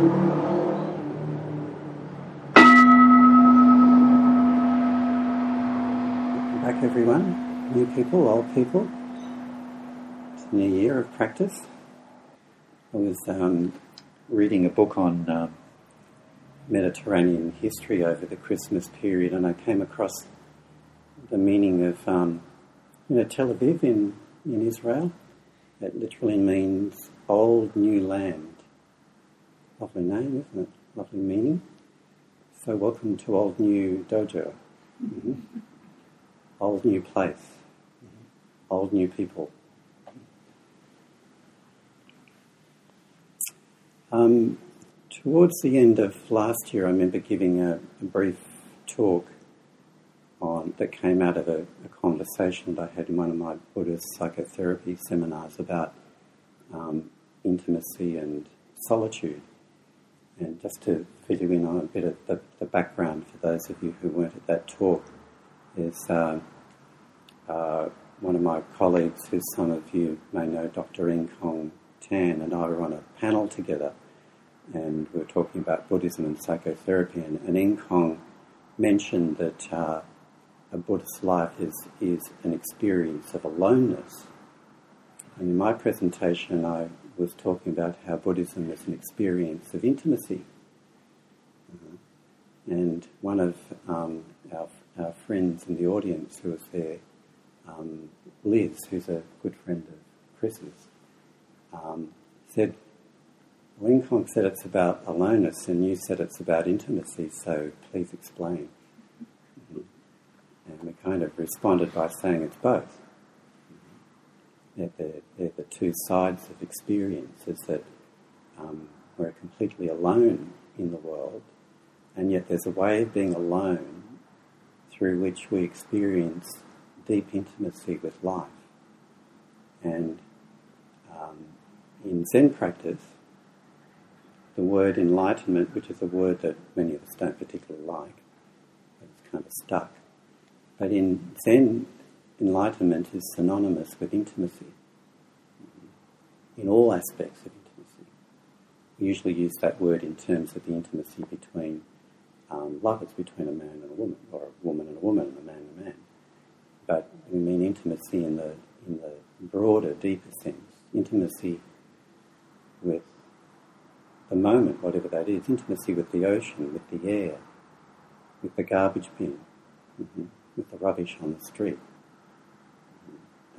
Back everyone, new people, old people. It's a new year of practice. I was um, reading a book on uh, Mediterranean history over the Christmas period, and I came across the meaning of um, you know Tel Aviv in in Israel. It literally means old new land. Lovely name, isn't it? Lovely meaning. So welcome to Old New Dojo. Mm-hmm. Old new place. Mm-hmm. Old new people. Um, towards the end of last year, I remember giving a, a brief talk on that came out of a, a, conversation that I had in one of my Buddhist psychotherapy seminars about um, intimacy and solitude. And just to fill you in on a bit of the, the background for those of you who weren't at that talk, is uh, uh, one of my colleagues, who some of you may know, Dr. Kong Tan, and I were on a panel together, and we were talking about Buddhism and psychotherapy. And, and Kong mentioned that uh, a Buddhist life is, is an experience of aloneness. And in my presentation, I was talking about how Buddhism is an experience of intimacy. Uh, and one of um, our, our friends in the audience who was there, um, Liz, who's a good friend of Chris's, um, said, Kong said it's about aloneness, and you said it's about intimacy, so please explain. Mm-hmm. And we kind of responded by saying it's both they're, they're the two sides of experience, is that um, we're completely alone in the world, and yet there's a way of being alone through which we experience deep intimacy with life. And um, in Zen practice, the word enlightenment, which is a word that many of us don't particularly like, it's kind of stuck. But in Zen, enlightenment is synonymous with intimacy in all aspects of intimacy. We usually use that word in terms of the intimacy between um, lovers, between a man and a woman, or a woman and a woman, and a man and a man. But we mean intimacy in the in the broader, deeper sense. Intimacy with the moment, whatever that is. Intimacy with the ocean, with the air, with the garbage bin, mm-hmm. with the rubbish on the street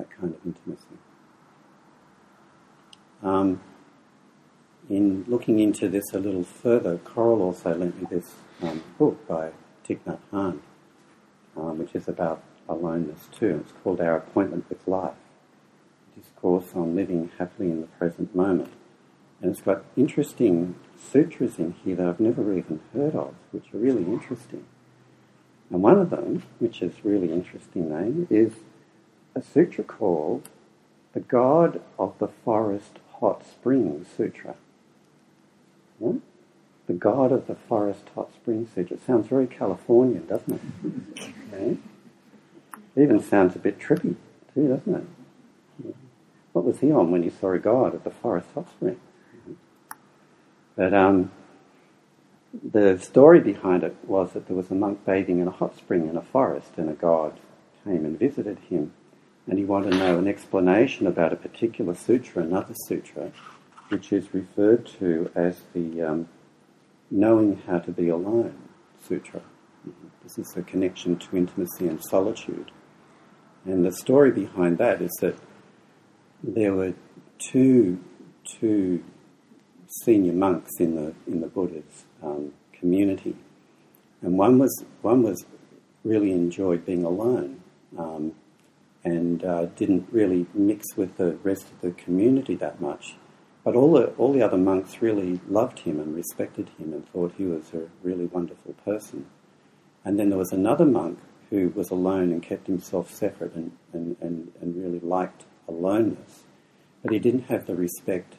that kind of intimacy. Um, in looking into this a little further, Coral also lent me this um, book by Thich Nhat Hanh, um, which is about aloneness too. It's called Our Appointment with Life, Discourse on Living Happily in the Present Moment. And it's got interesting sutras in here that I've never even heard of, which are really interesting. And one of them, which is really interesting name, is a sutra called The God of the Forest Hot Springs Sutra. Hmm? The God of the Forest Hot Springs Sutra. It sounds very Californian, doesn't it? Okay. It even sounds a bit trippy, too, doesn't it? What was he on when he saw a god at the Forest Hot Spring? But um, the story behind it was that there was a monk bathing in a hot spring in a forest, and a god came and visited him and you want to know an explanation about a particular sutra, another sutra, which is referred to as the um, Knowing How to Be Alone Sutra. This is a connection to intimacy and solitude. And the story behind that is that there were two, two senior monks in the, in the Buddha's um, community. And one was, one was really enjoyed being alone. Um, and uh, didn't really mix with the rest of the community that much. But all the, all the other monks really loved him and respected him and thought he was a really wonderful person. And then there was another monk who was alone and kept himself separate and, and, and, and really liked aloneness. But he didn't have the respect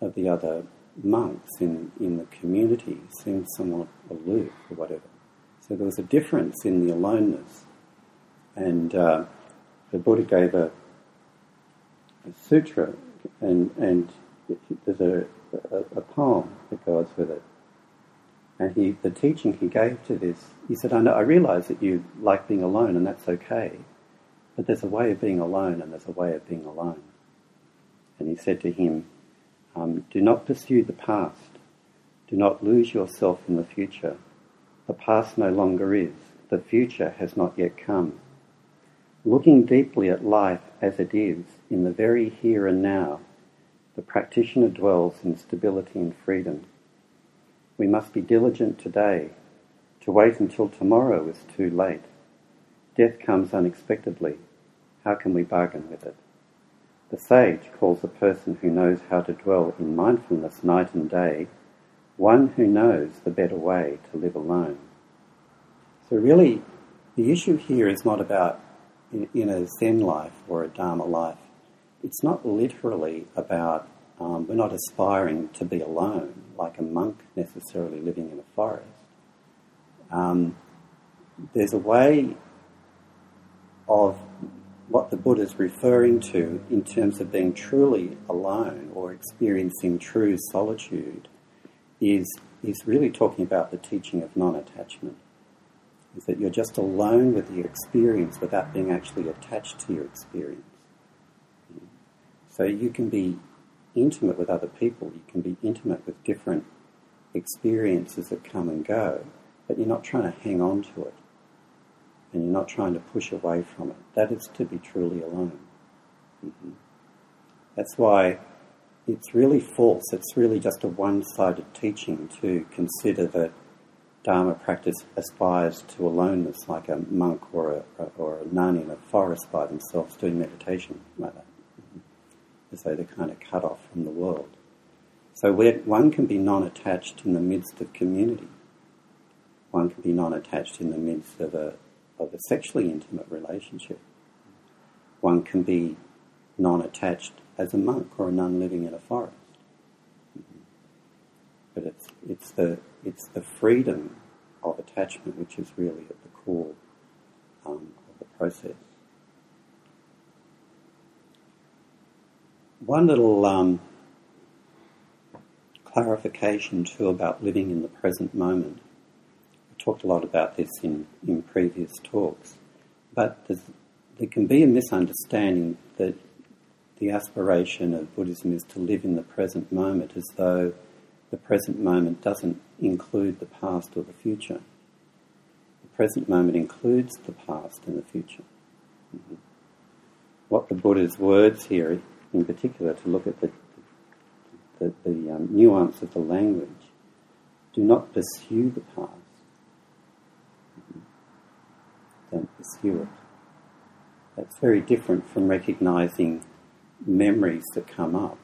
of the other monks in, in the community, he seemed somewhat aloof or whatever. So there was a difference in the aloneness. And uh, the Buddha gave a, sutra, and and there's a, a, a, poem that goes with it. And he, the teaching he gave to this, he said, I, know, I realize that you like being alone, and that's okay. But there's a way of being alone and there's a way of being alone. And he said to him, um, Do not pursue the past. Do not lose yourself in the future. The past no longer is. The future has not yet come. Looking deeply at life as it is, in the very here and now, the practitioner dwells in stability and freedom. We must be diligent today. To wait until tomorrow is too late. Death comes unexpectedly. How can we bargain with it? The sage calls a person who knows how to dwell in mindfulness night and day one who knows the better way to live alone. So, really, the issue here is not about in, a Zen life or a Dharma life. It's not literally about, um, we're not aspiring to be alone, like a monk necessarily living in a forest. Um, there's a way of what the Buddha is referring to in terms of being truly alone or experiencing true solitude is, is really talking about the teaching of non attachment. Is that you're just alone with your experience without being actually attached to your experience. So you can be intimate with other people, you can be intimate with different experiences that come and go, but you're not trying to hang on to it and you're not trying to push away from it. That is to be truly alone. Mm-hmm. That's why it's really false. It's really just a one sided teaching to consider that Dharma practice aspires to aloneness like a monk or a, or a nun in a forest by themselves doing meditation like that. As though they're kind of cut off from the world. So one can be non attached in the midst of community. One can be non attached in the midst of a, of a sexually intimate relationship. One can be non attached as a monk or a nun living in a forest. It's, the, it's the freedom of attachment which is really at the core um, of the process. One little um, clarification too about living in the present moment I talked a lot about this in, in previous talks, but there can be a misunderstanding that the aspiration of Buddhism is to live in the present moment as though the present moment doesn't include the past or the future. The present moment includes the past and the future. Mm-hmm. What the Buddha's words here, in particular, to look at the, the, the um, nuance of the language, do not pursue the past don't pursue it. That's very different from recognizing memories that come up.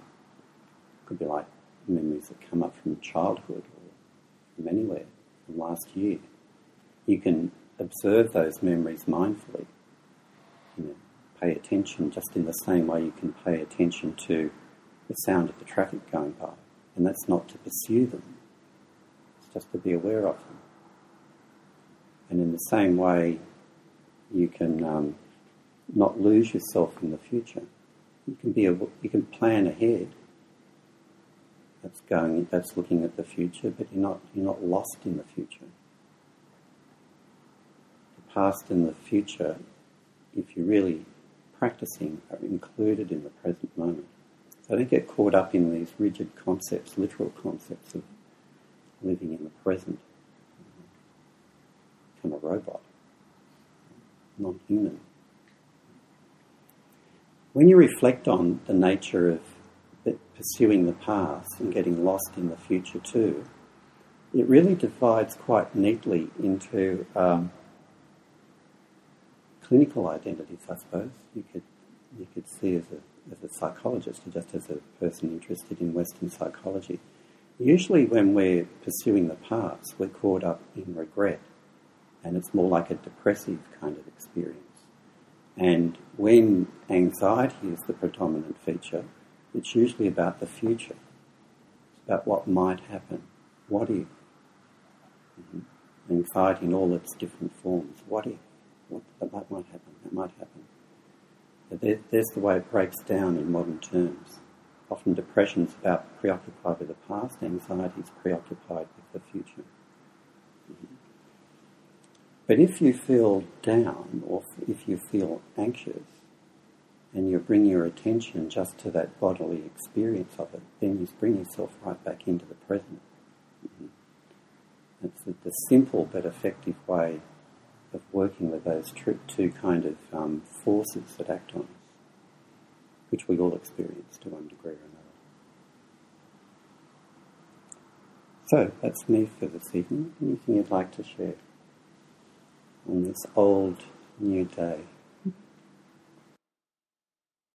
It could be like memories that come up from childhood or from anywhere, from last year. You can observe those memories mindfully. You know, pay attention just in the same way you can pay attention to the sound of the traffic going by. And that's not to pursue them, it's just to be aware of them. And in the same way, you can um, not lose yourself in the future. You can be a, you can plan ahead. That's going. That's looking at the future, but you're not you're not lost in the future. The past and the future, if you're really practicing, are included in the present moment. So don't get caught up in these rigid concepts, literal concepts of living in the present. Become a robot non human. When you reflect on the nature of pursuing the past and getting lost in the future too, it really divides quite neatly into um, clinical identities, I suppose. You could, you could see as a, as a psychologist or just as a person interested in Western psychology. Usually, when we're pursuing the past, we're caught up in regret and it's more like a depressive kind of experience. And when anxiety is the predominant feature, it's usually about the future. It's about what might happen. What if? Mm-hmm. Anxiety in all its different forms. What if? What, that might happen. That might happen. There, there's the way it breaks down in modern terms. Often depression's about preoccupied with the past, anxiety is preoccupied with the future. But if you feel down or if you feel anxious and you bring your attention just to that bodily experience of it, then you bring yourself right back into the present. It's the, the, simple but effective way of working with those two kind of um, forces that act on us, which we all experience to one degree or another. So that's me for this evening. Anything you'd like to share on this old new day?